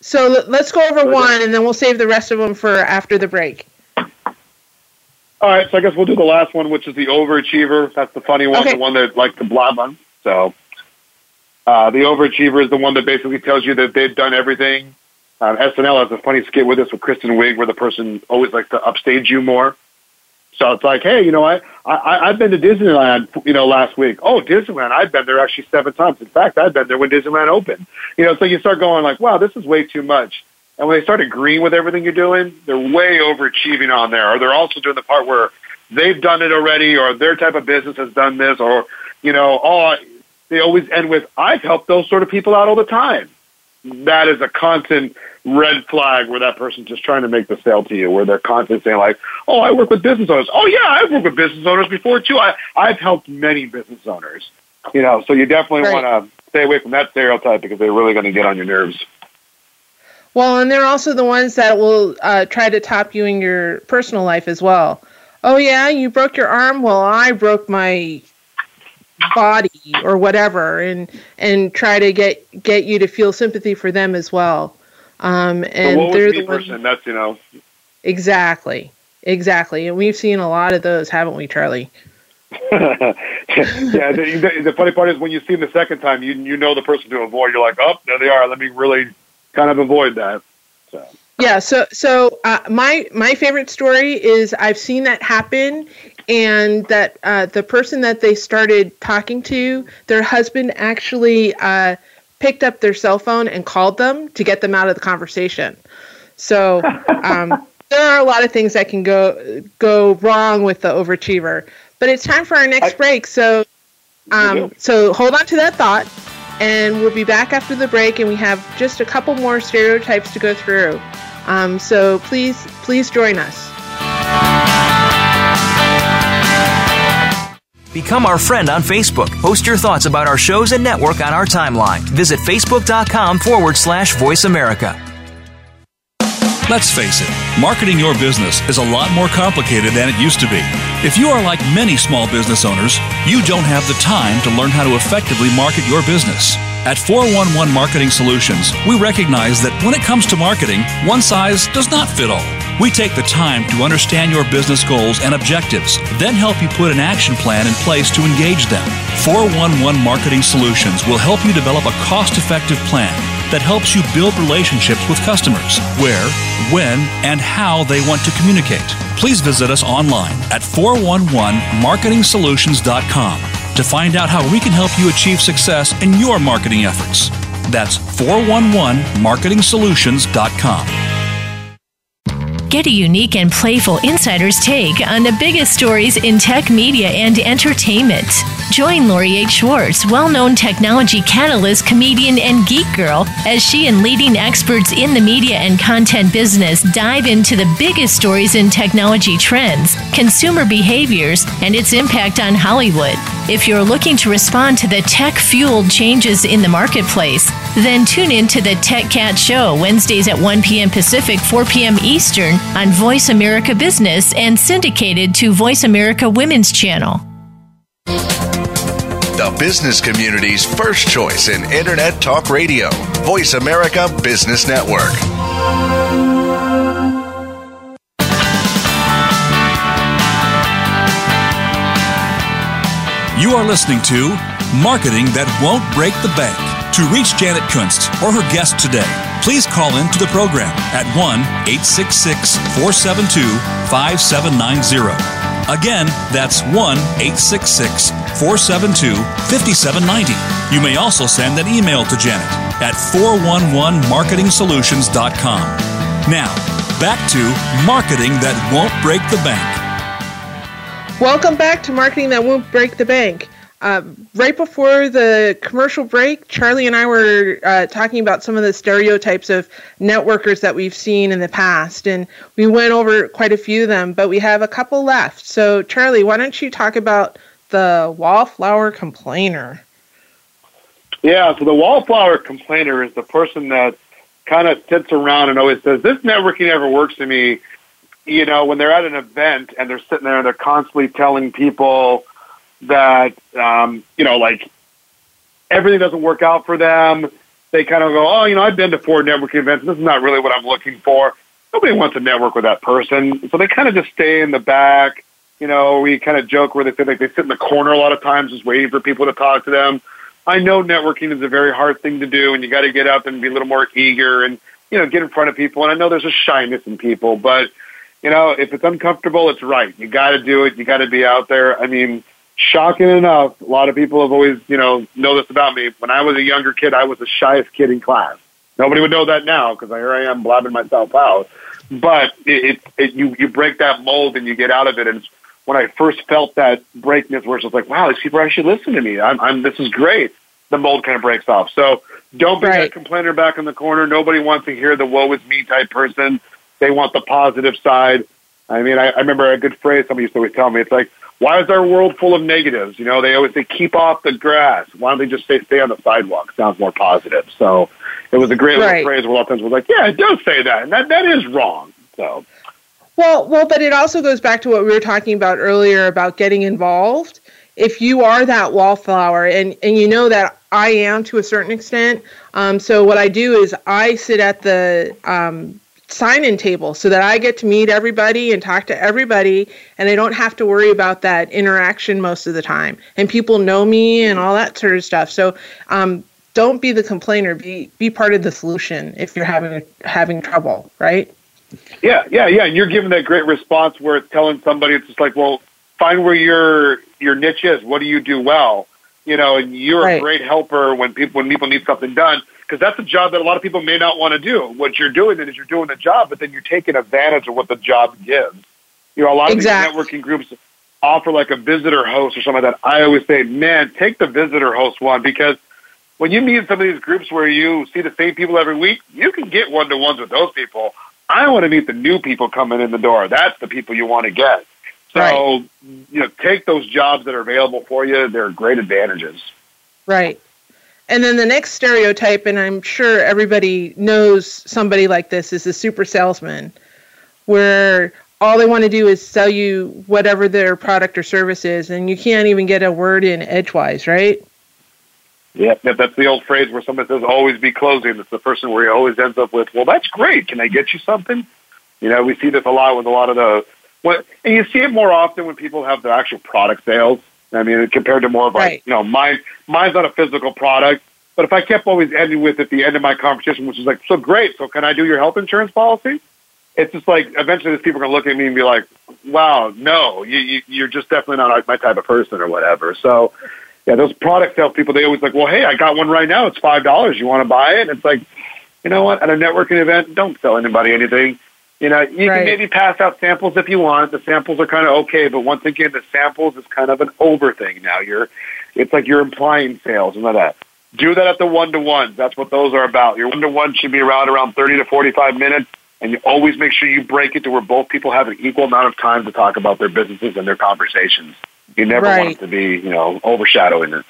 So let's go over one, and then we'll save the rest of them for after the break. All right, so I guess we'll do the last one, which is the overachiever. That's the funny one, okay. the one that like to blob on. So uh, the overachiever is the one that basically tells you that they've done everything um, SNL has a funny skit with this with Kristen Wiig, where the person always likes to upstage you more. So it's like, hey, you know, I, I I've been to Disneyland, you know, last week. Oh, Disneyland, I've been there actually seven times. In fact, I've been there when Disneyland opened. You know, so you start going like, wow, this is way too much. And when they start agreeing with everything you're doing, they're way overachieving on there. Or they're also doing the part where they've done it already, or their type of business has done this, or you know, oh, they always end with, I've helped those sort of people out all the time that is a constant red flag where that person's just trying to make the sale to you, where they're constantly saying like, "Oh, I work with business owners." Oh yeah, I've worked with business owners before too. I I've helped many business owners. You know, so you definitely right. want to stay away from that stereotype because they're really going to get on your nerves. Well, and they're also the ones that will uh, try to top you in your personal life as well. Oh yeah, you broke your arm. Well, I broke my body or whatever and and try to get get you to feel sympathy for them as well. Um and so they're the person? That's you know. Exactly. Exactly. And we've seen a lot of those haven't we charlie? Yeah the, the, funny part is when you see them the second time you you know the person to avoid. You're like oh there they are. Let me really kind of avoid that yeah so so uh, my my favorite story is i've seen that happen and that uh, the person that they started talking to, their husband actually uh, picked up their cell phone and called them to get them out of the conversation. So um, there are a lot of things that can go go wrong with the overachiever. But it's time for our next I, break. So um, so hold on to that thought, and we'll be back after the break, and we have just a couple more stereotypes to go through. Um, so please please join us. Become our friend on Facebook. Post your thoughts about our shows and network on our timeline. Visit facebook.com forward slash voice America. Let's face it, marketing your business is a lot more complicated than it used to be. If you are like many small business owners, you don't have the time to learn how to effectively market your business. At 411 Marketing Solutions, we recognize that when it comes to marketing, one size does not fit all. We take the time to understand your business goals and objectives, then help you put an action plan in place to engage them. 411 Marketing Solutions will help you develop a cost effective plan that helps you build relationships with customers, where, when, and how they want to communicate. Please visit us online at 411marketingsolutions.com to find out how we can help you achieve success in your marketing efforts. That's 411marketingsolutions.com. Get a unique and playful insider's take on the biggest stories in tech media and entertainment. Join Lori H. Schwartz, well known technology catalyst, comedian, and geek girl, as she and leading experts in the media and content business dive into the biggest stories in technology trends, consumer behaviors, and its impact on Hollywood. If you're looking to respond to the tech fueled changes in the marketplace, then tune in to the Tech Cat Show Wednesdays at 1 p.m. Pacific, 4 p.m. Eastern on Voice America Business and syndicated to Voice America Women's Channel. The business community's first choice in Internet Talk Radio, Voice America Business Network. You are listening to Marketing That Won't Break the Bank. To reach Janet Kunst or her guest today, please call in to the program at 1 866 472 5790. Again, that's 1 866 472 5790. You may also send an email to Janet at 411marketingsolutions.com. Now, back to Marketing That Won't Break the Bank. Welcome back to Marketing That Won't Break the Bank. Uh, right before the commercial break, Charlie and I were uh, talking about some of the stereotypes of networkers that we've seen in the past, and we went over quite a few of them, but we have a couple left. So, Charlie, why don't you talk about the wallflower complainer? Yeah, so the wallflower complainer is the person that kind of sits around and always says, This networking never works to me you know, when they're at an event and they're sitting there and they're constantly telling people that, um, you know, like everything doesn't work out for them, they kind of go, oh, you know, I've been to four networking events. This is not really what I'm looking for. Nobody wants to network with that person. So they kind of just stay in the back. You know, we kind of joke where they feel like they sit in the corner a lot of times just waiting for people to talk to them. I know networking is a very hard thing to do and you got to get up and be a little more eager and, you know, get in front of people. And I know there's a shyness in people, but you know, if it's uncomfortable, it's right. You got to do it. You got to be out there. I mean, shocking enough, a lot of people have always, you know, know this about me. When I was a younger kid, I was the shyest kid in class. Nobody would know that now because here I am blabbing myself out. But it, it, it, you you break that mold and you get out of it. And when I first felt that breakness, where it's like, wow, these people actually listen to me. I'm, I'm this is great. The mold kind of breaks off. So don't be right. that complainer back in the corner. Nobody wants to hear the woe is me type person. They want the positive side. I mean, I, I remember a good phrase somebody used to always tell me. It's like, why is our world full of negatives? You know, they always say, keep off the grass. Why don't they just say, stay on the sidewalk? Sounds more positive. So it was a great right. phrase where a lot of times we're like, yeah, it does say that. And that, that is wrong. So. Well, well, but it also goes back to what we were talking about earlier about getting involved. If you are that wallflower, and and you know that I am to a certain extent, um, so what I do is I sit at the um, sign in table so that I get to meet everybody and talk to everybody and I don't have to worry about that interaction most of the time. And people know me and all that sort of stuff. So um, don't be the complainer. Be be part of the solution if you're having having trouble, right? Yeah, yeah, yeah. And you're giving that great response where it's telling somebody it's just like, well, find where your your niche is. What do you do well? You know, and you're right. a great helper when people when people need something done because that's a job that a lot of people may not want to do. What you're doing is you're doing the job, but then you're taking advantage of what the job gives. You know, a lot exactly. of these networking groups offer like a visitor host or something like that. I always say, man, take the visitor host one because when you meet some of these groups where you see the same people every week, you can get one to ones with those people. I want to meet the new people coming in the door. That's the people you want to get. So, right. you know, take those jobs that are available for you. They're great advantages. Right. And then the next stereotype, and I'm sure everybody knows somebody like this, is the super salesman, where all they want to do is sell you whatever their product or service is, and you can't even get a word in edgewise, right? Yeah, that's the old phrase where somebody says always be closing. It's the person where he always ends up with, well, that's great. Can I get you something? You know, we see this a lot with a lot of the, what, and you see it more often when people have their actual product sales. I mean, compared to more of like, right. you know, mine, mine's not a physical product. But if I kept always ending with at the end of my conversation, which is like, so great, so can I do your health insurance policy? It's just like eventually these people are going to look at me and be like, wow, no, you, you, you're just definitely not my type of person or whatever. So yeah, those product sales people, they always like, well, hey, I got one right now. It's five dollars. You want to buy it? And it's like, you know what? At a networking event, don't sell anybody anything. You know, you right. can maybe pass out samples if you want. The samples are kind of okay, but once again, the samples is kind of an over thing now. You're, it's like you're implying sales and all that. Do that at the one to ones. That's what those are about. Your one to one should be around around thirty to forty five minutes, and you always make sure you break it to where both people have an equal amount of time to talk about their businesses and their conversations. You never right. want it to be, you know, overshadowing it.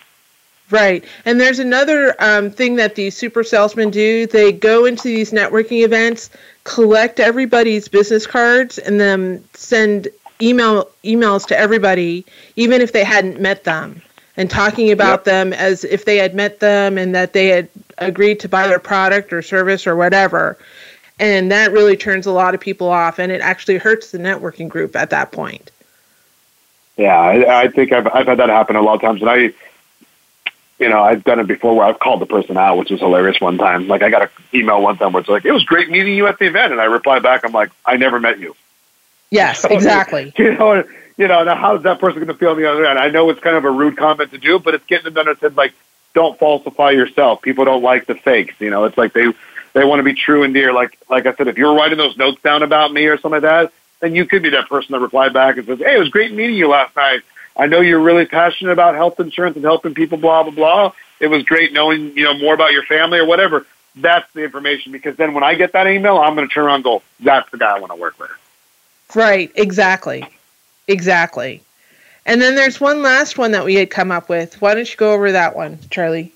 Right. And there's another um, thing that these super salesmen do. They go into these networking events, collect everybody's business cards, and then send email emails to everybody, even if they hadn't met them, and talking about yep. them as if they had met them and that they had agreed to buy their product or service or whatever. And that really turns a lot of people off, and it actually hurts the networking group at that point. Yeah, I, I think I've I've had that happen a lot of times, and I, you know, I've done it before where I've called the person out, which was hilarious one time. Like I got an email one time where it's like, "It was great meeting you at the event," and I reply back, "I'm like, I never met you." Yes, exactly. you know, you know. Now, how's that person going to feel on the other end? I know it's kind of a rude comment to do, but it's getting them to understand, like, don't falsify yourself. People don't like the fakes. You know, it's like they they want to be true and dear. Like like I said, if you're writing those notes down about me or something like that, then you could be that person that replied back and says, "Hey, it was great meeting you last night. I know you're really passionate about health insurance and helping people. Blah blah blah. It was great knowing you know more about your family or whatever." That's the information because then when I get that email, I'm going to turn around and go, "That's the guy I want to work with." Right. Exactly. Exactly. And then there's one last one that we had come up with. Why don't you go over that one, Charlie?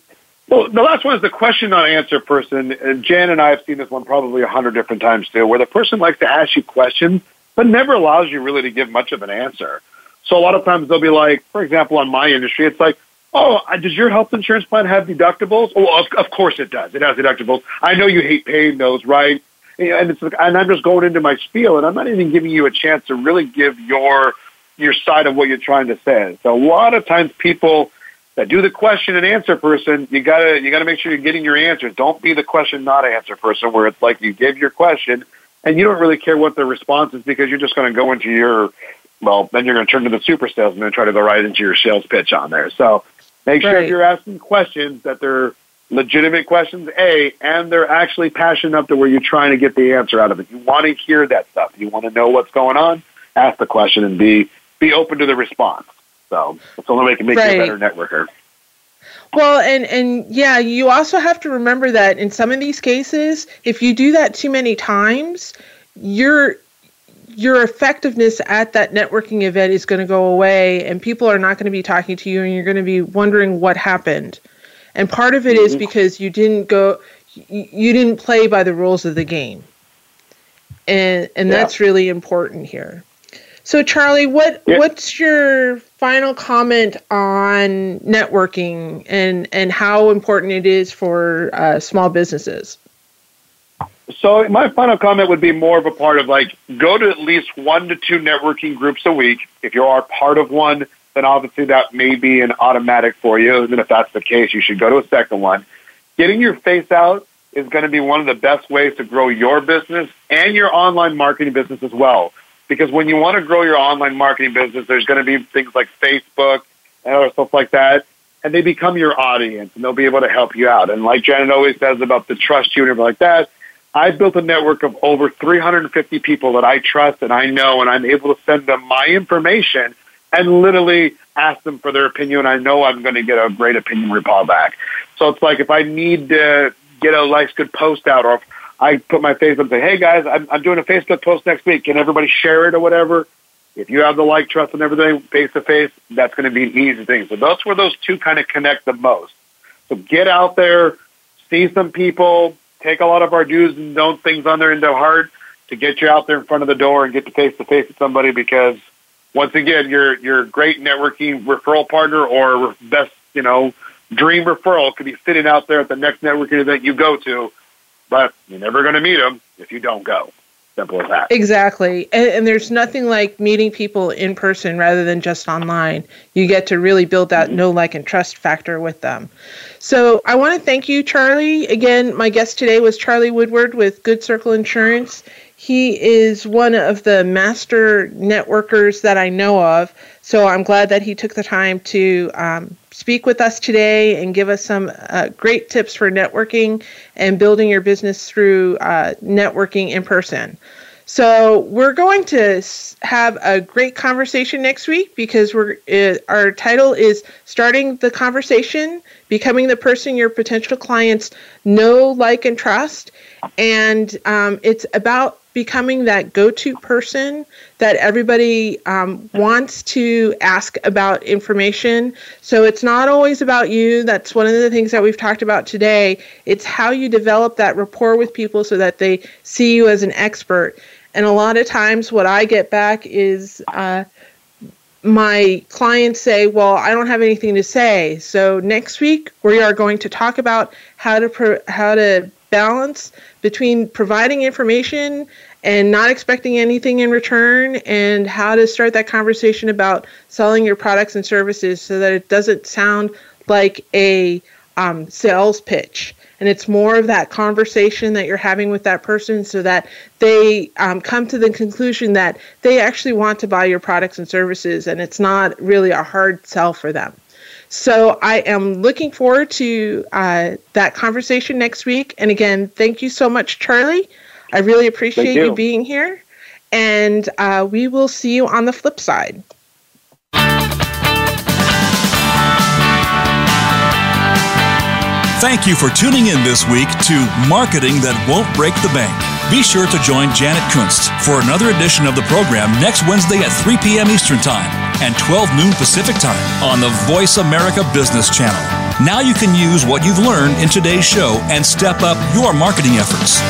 Well, the last one is the question not answer person. And Jan and I have seen this one probably a hundred different times too, where the person likes to ask you questions but never allows you really to give much of an answer. So a lot of times they'll be like, for example, on my industry, it's like, oh, uh, does your health insurance plan have deductibles? Oh, of, of course it does. It has deductibles. I know you hate paying those, right? And it's and I'm just going into my spiel, and I'm not even giving you a chance to really give your your side of what you're trying to say. So a lot of times people that do the question and answer person, you gotta you gotta make sure you're getting your answers. Don't be the question not answer person where it's like you give your question and you don't really care what the response is because you're just to go into your well, then you're going to turn to the super salesman and try to go right into your sales pitch on there. So make sure right. you're asking questions that they're legitimate questions, A, and they're actually passionate enough to where you're trying to get the answer out of it. You want to hear that stuff. You want to know what's going on, ask the question and be be open to the response. So it's the only way to make right. you a better networker. Well, and and yeah, you also have to remember that in some of these cases, if you do that too many times, your your effectiveness at that networking event is going to go away and people are not going to be talking to you and you're going to be wondering what happened. And part of it mm-hmm. is because you didn't go you didn't play by the rules of the game. And and yeah. that's really important here. So Charlie, what yeah. what's your final comment on networking and and how important it is for uh, small businesses? So my final comment would be more of a part of like go to at least one to two networking groups a week. If you are part of one, then obviously that may be an automatic for you. And if that's the case, you should go to a second one. Getting your face out is going to be one of the best ways to grow your business and your online marketing business as well because when you want to grow your online marketing business, there's going to be things like Facebook and other stuff like that, and they become your audience and they'll be able to help you out. And like Janet always says about the trust you and everything like that, I've built a network of over 350 people that I trust and I know, and I'm able to send them my information and literally ask them for their opinion. I know I'm going to get a great opinion reply back. So it's like if I need to get a nice good post out or if I put my face up and say, hey guys, I'm, I'm doing a Facebook post next week. Can everybody share it or whatever? If you have the like, trust, and everything face to face, that's going to be an easy thing. So that's where those two kind of connect the most. So get out there, see some people, take a lot of our do's and don't things on there into heart to get you out there in front of the door and get to face to face with somebody because once again, your your great networking referral partner or best, you know, dream referral could be sitting out there at the next networking event you go to, but you're never going to meet them if you don't go. Simple as that. Exactly. And, and, there's nothing like meeting people in person rather than just online. You get to really build that mm-hmm. know, like, and trust factor with them. So I want to thank you, Charlie. Again, my guest today was Charlie Woodward with Good Circle Insurance. He is one of the master networkers that I know of. So I'm glad that he took the time to um, speak with us today and give us some uh, great tips for networking and building your business through uh, networking in person. So we're going to have a great conversation next week because we're uh, our title is starting the conversation, becoming the person your potential clients know, like, and trust, and um, it's about becoming that go-to person that everybody um, wants to ask about information. So it's not always about you. That's one of the things that we've talked about today. It's how you develop that rapport with people so that they see you as an expert. And a lot of times, what I get back is uh, my clients say, Well, I don't have anything to say. So next week, we are going to talk about how to, pro- how to balance between providing information and not expecting anything in return and how to start that conversation about selling your products and services so that it doesn't sound like a um, sales pitch and it's more of that conversation that you're having with that person so that they um, come to the conclusion that they actually want to buy your products and services and it's not really a hard sell for them so i am looking forward to uh, that conversation next week and again thank you so much charlie i really appreciate you. you. being here and uh, we will see you on the flip side Thank you for tuning in this week to Marketing That Won't Break the Bank. Be sure to join Janet Kunst for another edition of the program next Wednesday at 3 p.m. Eastern Time and 12 noon Pacific Time on the Voice America Business Channel. Now you can use what you've learned in today's show and step up your marketing efforts.